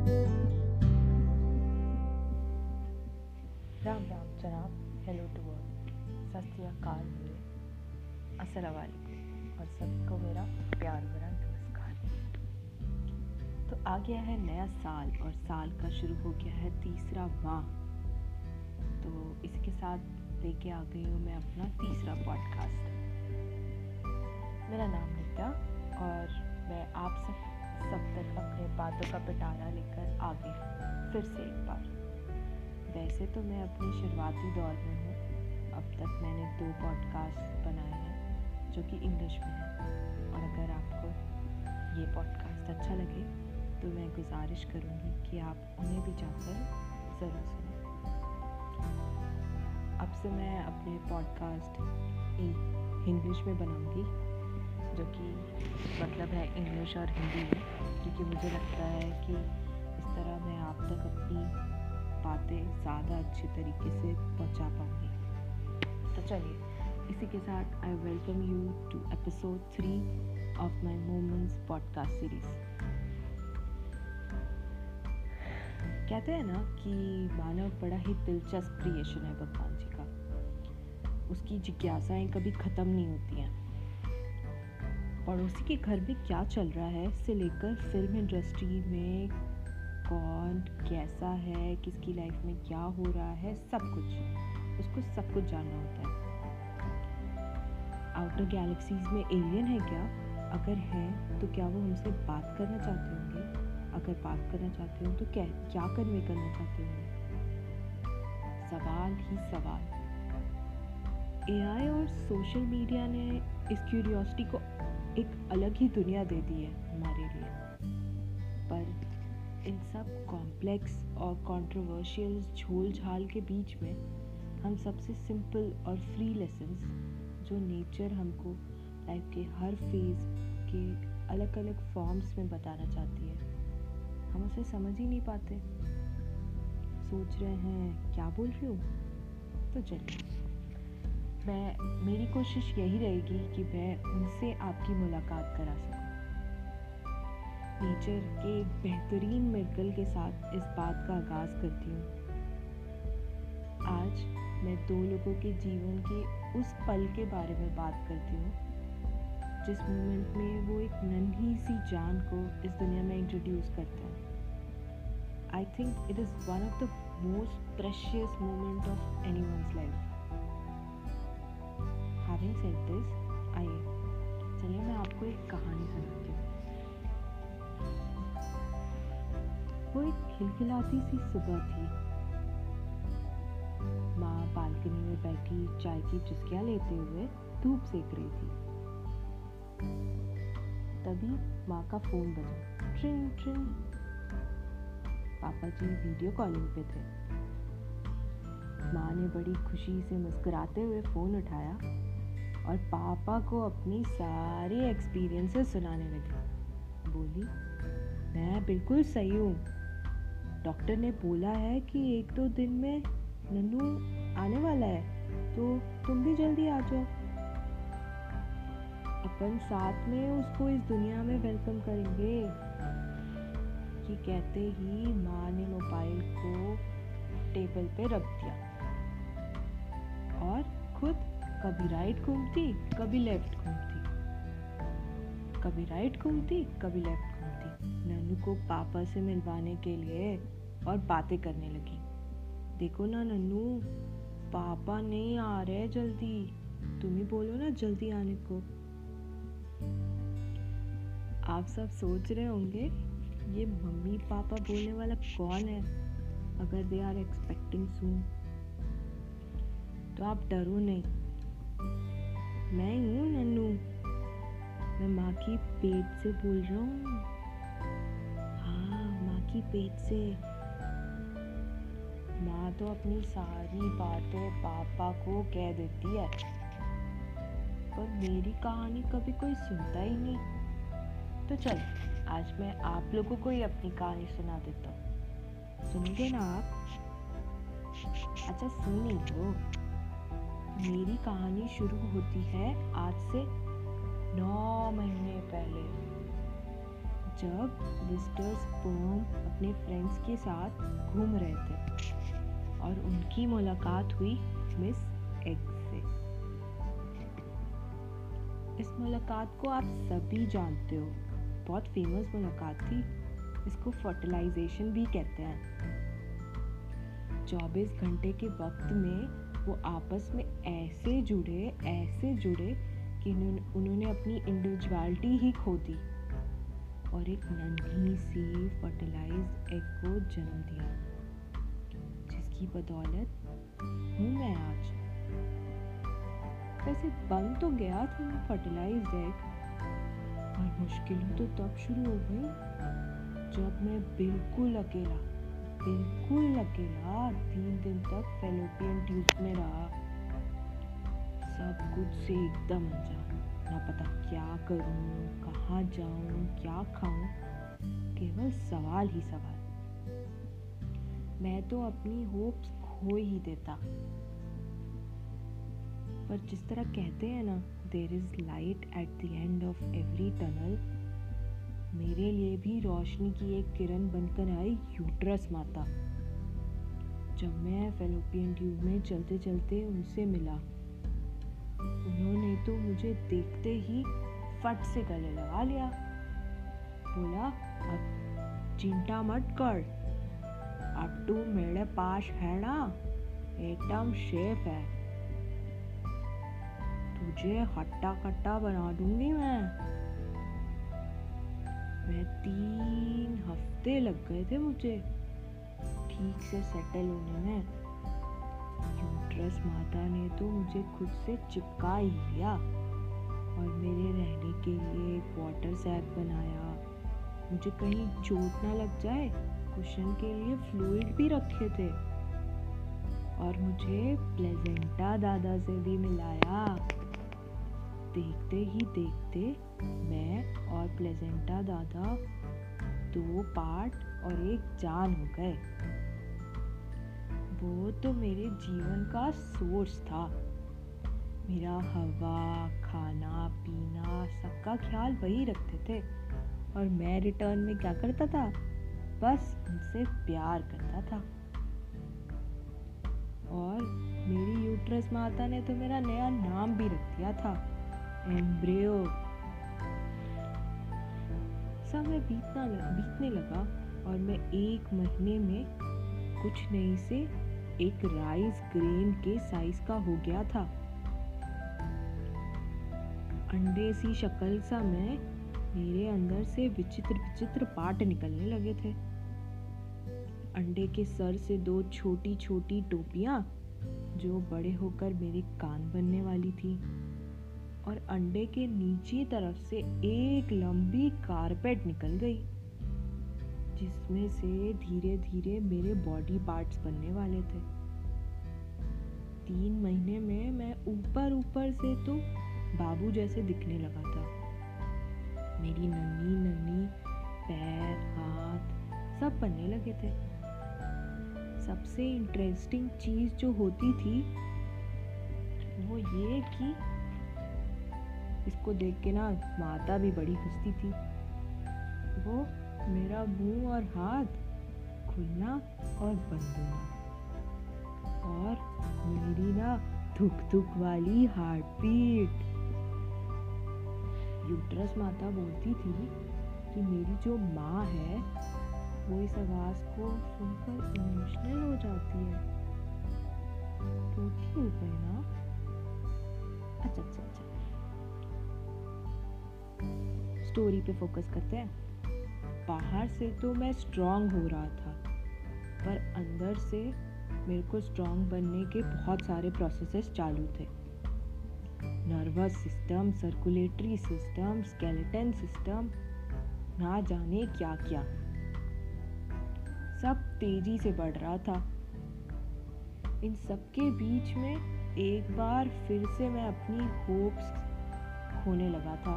राम राम जनाब hello to अस्सलाम वालेकुम। और सबको मेरा प्यार भरा नमस्कार। तो आ गया है नया साल और साल का शुरू हो गया है तीसरा माह। तो इसके साथ लेके आ गई हूँ मैं अपना तीसरा पॉडकास्ट मेरा नाम नित्या और मैं आप सब सब तक अपने बातों का पिटारा लेकर आ गई फिर से एक बार। वैसे तो मैं अपनी शुरुआती दौर में हूँ। अब तक मैंने दो पॉडकास्ट बनाए हैं, जो कि इंग्लिश में है। और अगर आपको ये पॉडकास्ट अच्छा लगे तो मैं गुजारिश करूँगी कि आप उन्हें भी जाकर ज़रूर सुनें। अब से मैं अपने पॉडकास्ट इंग्लिश में बनाऊँगी, जो कि मतलब है इंग्लिश और हिंदी में। क्योंकि मुझे लगता है कि इस तरह मैं आप तक अपनी बातें ज़्यादा अच्छे तरीके से पहुँचा पाऊँगी। तो चलिए, इसी के साथ I welcome you to episode three of my moments podcast series कहते हैं ना कि मानव बड़ा ही दिलचस्प क्रिएशन है भगवान जी का। उसकी जिज्ञासाएँ कभी ख़त्म नहीं होती हैं। पड़ोसी के घर में क्या चल रहा है, इससे लेकर फ़िल्म इंडस्ट्री में कौन कैसा है, किसकी लाइफ में क्या हो रहा है, सब कुछ। उसको सब कुछ जानना होता है। आउटर गैलेक्सीज में एलियन है क्या? अगर है तो क्या वो हमसे बात करना चाहते होंगे? अगर बात करना चाहते हो तो क्या क्या कन्वे करना चाहते होंगे? सवाल ही सवाल। एआई और सोशल मीडिया ने इस क्यूरियोसिटी को एक अलग ही दुनिया दे दी है हमारे लिए। पर इन सब कॉम्प्लेक्स और कंट्रोवर्शियल झोल झाल के बीच में हम सबसे सिंपल और फ्री लेसन्स जो नेचर हमको लाइफ के हर फ़ेज़ के अलग अलग फॉर्म्स में बताना चाहती है, हम उसे समझ ही नहीं पाते। सोच रहे हैं, क्या बोल रही हूँ? तो चलिए। मैं, मेरी कोशिश यही रहेगी कि मैं उनसे आपकी मुलाकात करा सकूँ। नेचर के बेहतरीन मिर्कल के साथ इस बात का आगाज़ करती हूँ। आज मैं दो लोगों के जीवन के उस पल के बारे में बात करती हूँ, जिस मोमेंट में वो एक नन्ही सी जान को इस दुनिया में इंट्रोड्यूस करते हैं। I think it is one of the most precious moment of any एक खिलखिलाती सी सुबह थी। माँ बालकनी में बैठी चाय की चुस्कियाँ लेते हुए धूप सेक रही थी। तभी माँ का फ़ोन बजा। ट्रिंग ट्रिंग पापा जी वीडियो कॉलिंग पे थे। माँ ने बड़ी खुशी से मुस्कुराते हुए फ़ोन उठाया और पापा को अपनी सारी एक्सपीरियंसेस सुनाने लगी। बोली, मैं बिल्कुल सही हूँ। डॉक्टर ने बोला है कि एक दो दिन में नन्नू आने वाला है तो तुम भी जल्दी आ जाओ। अपन साथ में उसको इस दुनिया में वेलकम करेंगे। कि कहते ही माँ ने मोबाइल को टेबल पे रख दिया। और खुद कभी राइट घूमती, कभी लेफ़्ट घूमती। कभी राइट घूमती, कभी लेफ़्ट घूमती। को पापा से मिलवाने के लिए और बातें करने लगी। देखो ना नन्नू, पापा नहीं आ रहे जल्दी। तुम ही बोलो ना जल्दी आने को। आप सब सोच रहे होंगे, ये मम्मी पापा बोलने वाला कौन है? अगर दे आर एक्सपेक्टिंग सून तो आप डरो नहीं। मैं हूँ नन्नू। मैं माँ की पेट से बोल रहा हूँ। की पेट से। माँ तो अपनी सारी बातें पापा को कह देती है। पर मेरी कहानी कभी कोई सुनता ही नहीं। तो चल, आज मैं आप लोगों को ही अपनी कहानी सुना देता हूँ। सुनोगे ना आप? अच्छा सुनी लो मेरी कहानी शुरू होती है आज से नौ महीने पहले। जब मिस्टर स्पर्म अपने फ्रेंड्स के साथ घूम रहे थे और उनकी मुलाकात हुई मिस एग से। इस मुलाकात को आप सभी जानते हो। बहुत फ़ेमस मुलाकात थी। इसको फर्टिलाइजेशन भी कहते हैं। 24 घंटे के वक्त में वो आपस में ऐसे जुड़े ऐसे जुड़े कि उन्होंने अपनी इंडिविजुअलिटी ही खो दी। और एक नन्ही सी फर्टिलाइज एग को जन्म दिया, जिसकी बदौलत हूँ मैं आज। वैसे बन तो गया था मैं फर्टिलाइज एग और मुश्किलें तो तब शुरू हो गई, जब मैं बिल्कुल अकेला बिल्कुल अकेला तीन दिन तक फेलोपियन ट्यूब में रहा। सब कुछ से एकदम अनजान। ना पता क्या करूँ, कहाँ जाऊँ, क्या खाऊं, केवल सवाल ही सवाल। मैं तो अपनी होप्स खो ही देता। पर जिस तरह कहते हैं ना there is light at the end of every tunnel मेरे लिए भी रोशनी की एक किरण बनकर आई यूट्रस माता। जब मैं फेलोपियन ट्यूब में चलते चलते उनसे मिला उन्होंने तो मुझे देखते ही फट से गले लगा लिया। बोला, अब चिंता मत कर। अब तू मेरे पास है ना? एकदम शेफ है। तुझे हट्टा कट्टा बना दूँगी मैं। मैं तीन हफ़्ते लग गए थे मुझे। ठीक से सेटल होने में। यूट्रस माता ने तो मुझे खुद से चिपका ही लिया। और मेरे रहने के लिए एक वाटर सैक बनाया। मुझे कहीं चोट ना लग जाए कुशन के लिए फ्लूइड भी रखे थे। और मुझे प्लेजेंटा दादा से भी मिलाया। देखते ही देखते मैं और प्लेजेंटा दादा दो पार्ट और एक जान हो गए। वो तो मेरे जीवन का सोर्स था। मेरा हवा, खाना, पीना, सबका ख्याल वही रखते थे। और मैं रिटर्न में क्या करता था? बस उनसे प्यार करता था। और मेरी यूट्रस माता ने तो मेरा नया नाम भी रख दिया था एम्ब्रियो समय बीतना, बीतने लगा और मैं एक महीने में कुछ नहीं से एक राइस ग्रेन के साइज़ का हो गया था। अंडे सी शक्ल सा मैं मेरे अंदर से विचित्र विचित्र पार्ट निकलने लगे थे। अंडे के सर से दो छोटी छोटी टोपियाँ जो बड़े होकर मेरे कान बनने वाली थी और अंडे के नीचे तरफ़ से एक लंबी कारपेट निकल गई। जिसमें से धीरे धीरे मेरे बॉडी पार्ट्स बनने वाले थे। तीन महीने में मैं ऊपर ऊपर से तो बाबू जैसे दिखने लगा था। मेरी नन्ही नन्ही, पैर, हाथ सब बनने लगे थे। सबसे इंटरेस्टिंग चीज़ जो होती थी, वो ये कि इसको देख के ना माता भी बड़ी हंसती थी। वो मेरा मुँह और हाथ खुलना और बंद होना और मेरी ना धुक धुक वाली हार्ट बीट यूट्रस माता बोलती थी कि मेरी जो माँ है, वो इस आवाज़ को सुनकर इमोशनल हो जाती है। रोती हो गई ना? अच्छा अच्छा अच्छा। स्टोरी पे फोकस करते हैं। बाहर से तो मैं स्ट्रांग हो रहा था, पर अंदर से मेरे को स्ट्रांग बनने के बहुत सारे प्रोसेसेस चालू थे। Nervous system circulatory system skeleton system ना जाने क्या क्या सब तेज़ी से बढ़ रहा था। इन सबके बीच में एक बार फिर से मैं अपनी होप्स खोने लगा था।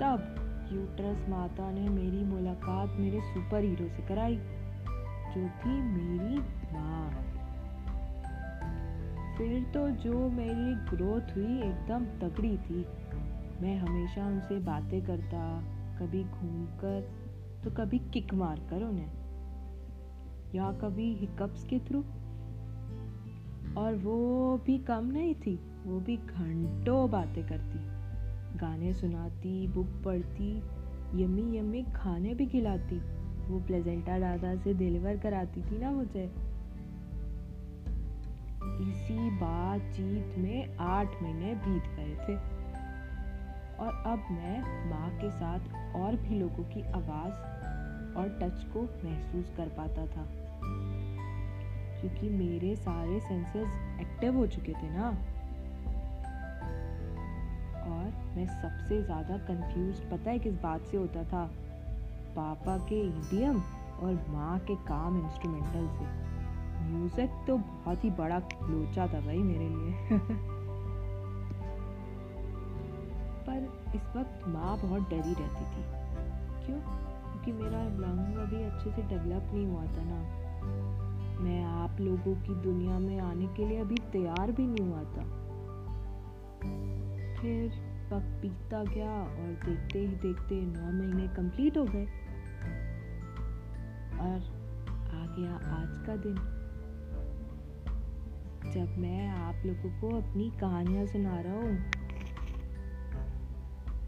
तब यूट्रस माता ने मेरी मुलाकात मेरे सुपर हीरो से कराई, जो थी मेरी माँ। फिर तो जो मेरी ग्रोथ हुई एकदम तगड़ी थी। मैं हमेशा उनसे बातें करता, कभी घूमकर तो कभी किक मार कर उन्हें, या कभी हिकअप्स के थ्रू। और वो भी कम नहीं थी, वो भी घंटों बातें करती। गाने सुनाती, बुक पढ़ती, यम्मी यम्मी खाने भी खिलाती। वो प्लेजेंटा दादा से डिलीवर कराती थी ना मुझे। इसी बातचीत में आठ महीने बीत गए थे। और अब मैं माँ के साथ और भी लोगों की आवाज़ और टच को महसूस कर पाता था। क्योंकि मेरे सारे सेंसेस एक्टिव हो चुके थे ना। और मैं सबसे ज़्यादा कंफ्यूज पता है किस बात से होता था? पापा के ईडीएम और माँ के काम इंस्ट्रूमेंटल से। म्यूज़िक तो बहुत ही बड़ा लोचा था भाई मेरे लिए। पर इस वक्त माँ बहुत डरी रहती थी। क्यों? क्योंकि मेरा लंग अभी अच्छे से डेवलप नहीं हुआ था ना। मैं आप लोगों की दुनिया में आने के लिए अभी तैयार भी नहीं हुआ था। फिर वक्त बीतता गया और देखते ही देखते नौ महीने कंप्लीट हो गए। और आ गया आज का दिन। जब मैं आप लोगों को अपनी कहानियाँ सुना रहा हूँ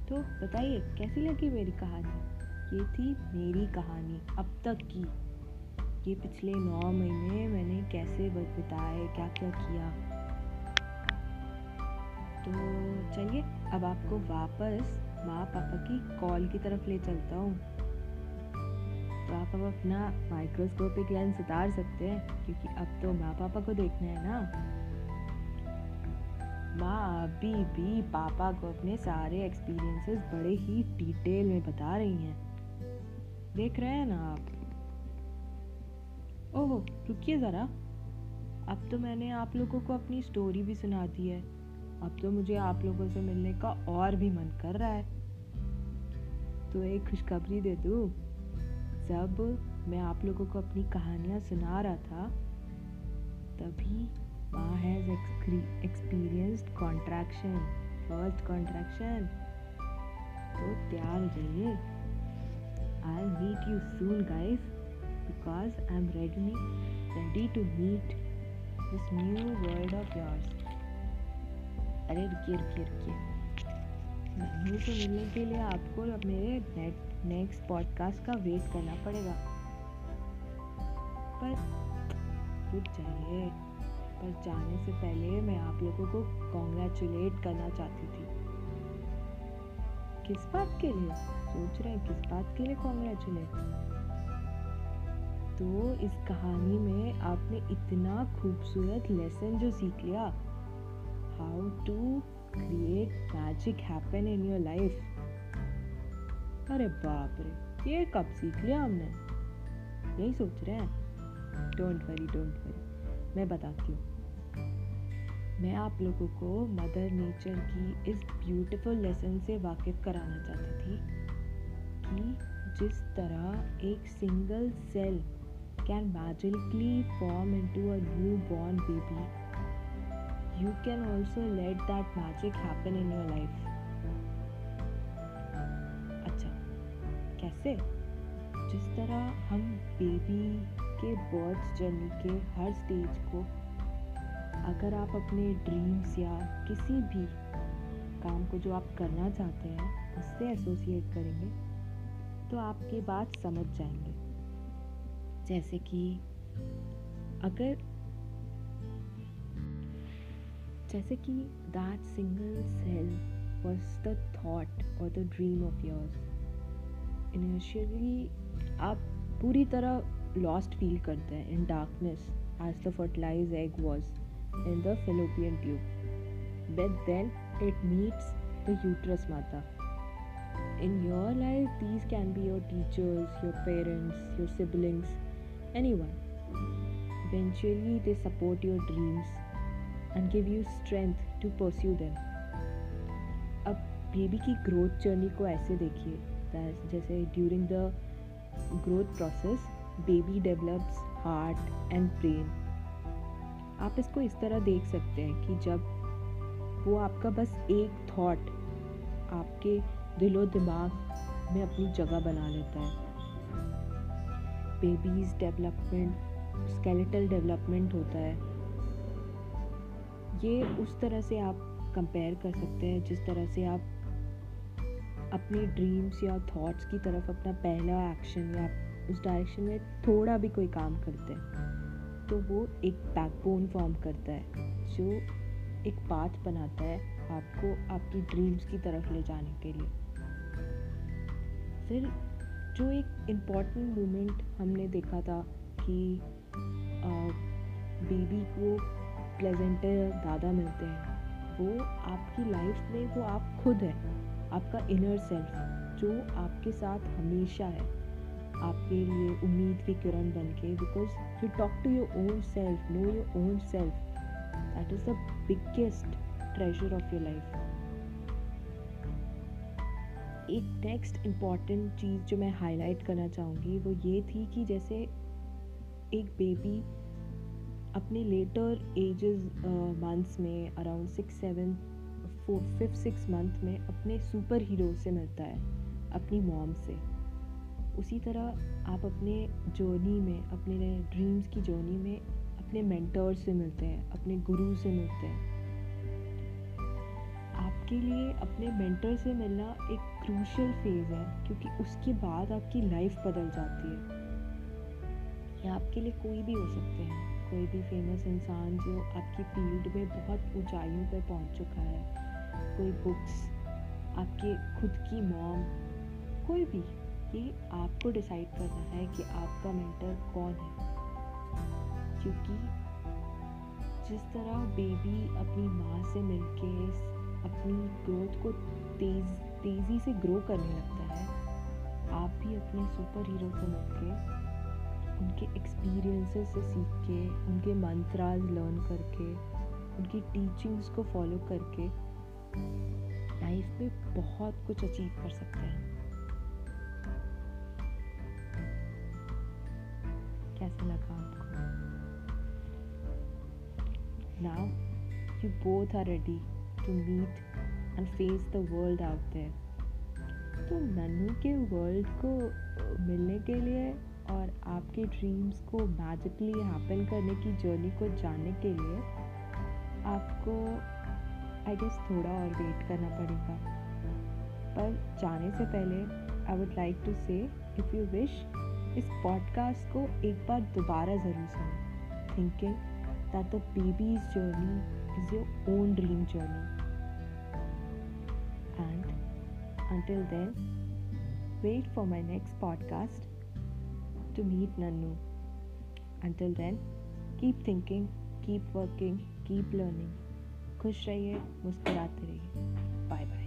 तो बताइए, कैसी लगी मेरी कहानी? ये थी मेरी कहानी अब तक की। ये पिछले नौ महीने मैंने कैसे बिताए क्या क्या किया? तो चलिए, अब आपको वापस माँ पापा की कॉल की तरफ़ ले चलता हूँ। तो आप अब अपना माइक्रोस्कोपिक लेंस उतार सकते हैं, क्योंकि अब तो माँ पापा को देखना है ना। माँ, अभी भी पापा को अपने सारे एक्सपीरियंसेस बड़े ही डिटेल में बता रही हैं। देख रहे हैं ना आप? ओह, रुकिए ज़रा। अब तो मैंने आप लोगों को अपनी स्टोरी भी सुना दी है। अब तो मुझे आप लोगों से मिलने का और भी मन कर रहा है। तो एक खुशखबरी दे दूँ जब मैं आप लोगों को अपनी कहानियाँ सुना रहा था तभी माँ has experienced contraction first contraction तो तैयार हो जाइए I meet you soon guys because I'm ready, ready to meet this new world of yours. अरे रुकिए रुकिए रुकिए। नहीं से मिलने के लिए आपको मेरे नेट नेक्स्ट पॉडकास्ट का वेट करना पड़ेगा। पर रुक जाइए। पर जाने से पहले मैं आप लोगों को कॉन्ग्रेचुलेट करना चाहती थी। किस बात के लिए? सोच रहे हैं, किस बात के लिए कॉन्ग्रेचुलेट तो इस कहानी में आपने इतना खूबसूरत लेसन जो सीख लिया how to create magic happen in your life अरे बाप रे ये कब सीख लिया हमने? यही सोच रहे हैं। डोंट वरी डोंट वरी मैं बताती हूँ। मैं आप लोगों को मदर नेचर की इस ब्यूटीफुल लेसन से वाकिफ कराना चाहती थी कि जिस तरह एक single cell can magically form into a newborn baby, you can also let that magic happen in your life. अच्छा कैसे जिस तरह हम बेबी के बर्थ जर्नी के हर स्टेज को, अगर आप अपने ड्रीम्स या किसी भी काम को जो आप करना चाहते हैं, उससे एसोसिएट करेंगे तो आपके बात समझ जाएँगे जैसे कि अगर जैसे कि that single cell was the thought और the dream of yours initially आप पूरी तरह लॉस्ट फील करते हैं in darkness as the fertilise egg was in the fallopian tube but then it meets the uterus माता in your life these can be your teachers your parents your siblings anyone. Eventually, they support your dreams. And give you strength to pursue them. अब baby की growth journey को ऐसे देखिए जैसे during the growth process baby develops heart and brain आप इसको इस तरह देख सकते हैं कि जब वो आपका बस एक थॉट आपके दिलो दिमाग में अपनी जगह बना लेता है। बेबीज़ डेवलपमेंट स्केलेटल डेवलपमेंट होता है। ये उस तरह से आप कंपेयर कर सकते हैं, जिस तरह से आप अपनी ड्रीम्स या थॉट्स की तरफ़ अपना पहला एक्शन या उस डायरेक्शन में थोड़ा भी कोई काम करते हैं तो वो एक बैकबोन फॉर्म करता है, जो एक पाथ बनाता है आपको आपकी ड्रीम्स की तरफ़ ले जाने के लिए। फिर जो एक इंपॉर्टेंट मोमेंट हमने देखा था कि बेबी को प्लेजेंटर दादा मिलते हैं। वो आपकी लाइफ में, वो आप खुद हैं। आपका इनर सेल्फ जो आपके साथ हमेशा है। आपके लिए उम्मीद की किरण बन के because you talk to your own self know your own self that is the biggest treasure of your life एक नेक्स्ट इंपॉर्टेंट चीज़ जो मैं हाईलाइट करना चाहूँगी, वो ये थी कि जैसे एक बेबी अपने लेटर एजेस मंथ्स में around six seven four fifth six month में अपने सुपर हीरो से मिलता है, अपनी मॉम से। उसी तरह आप अपने जर्नी में, अपने ड्रीम्स की जर्नी में अपने मेंटर से मिलते हैं, अपने गुरु से मिलते हैं। आपके लिए अपने मेंटर से मिलना एक क्रूशल फ़ेज़ है, क्योंकि उसके बाद आपकी लाइफ बदल जाती है। या आपके लिए कोई भी हो सकते हैं। कोई भी फ़ेमस इंसान जो आपकी फ़ील्ड में बहुत ऊंचाइयों पर पहुँच चुका है, कोई बुक्स आपके खुद की मॉम कोई भी, ये आपको डिसाइड करना है कि आपका मेंटर कौन है। क्योंकि जिस तरह बेबी अपनी माँ से मिलके, अपनी ग्रोथ को तेज, तेज़ी से ग्रो करने लगता है, आप भी अपने सुपर हीरो से मिलके उनके एक्सपीरियंसेस से सीख के उनके मंत्राज लर्न करके, उनकी टीचिंग्स को फॉलो करके लाइफ में बहुत कुछ अचीव कर सकते हैं। कैसा लगा आपको? Now you both are ready to meet and face the world out there तो नन्नू के वर्ल्ड को मिलने के लिए और आपके ड्रीम्स को मैजिकली हैपन करने की जर्नी को जानने के लिए आपको आई गेस थोड़ा और वेट करना पड़ेगा। पर जाने से पहले I would like to say if you wish इस पॉडकास्ट को एक बार दोबारा ज़रूर सुनो। Thinking that the baby's journey is your own dream journey and until then, wait for my next podcast to meet Nannu. Until then, keep thinking, keep working, keep learning. खुश रहिए मुस्कुराते रहिए